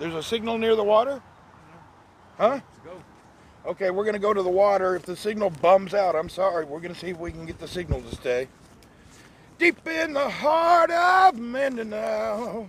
There's a signal near the water? Huh? Okay, we're gonna go to the water. If the signal bums out, I'm sorry. We're gonna see if we can get the signal to stay. Deep in the heart of Mindanao.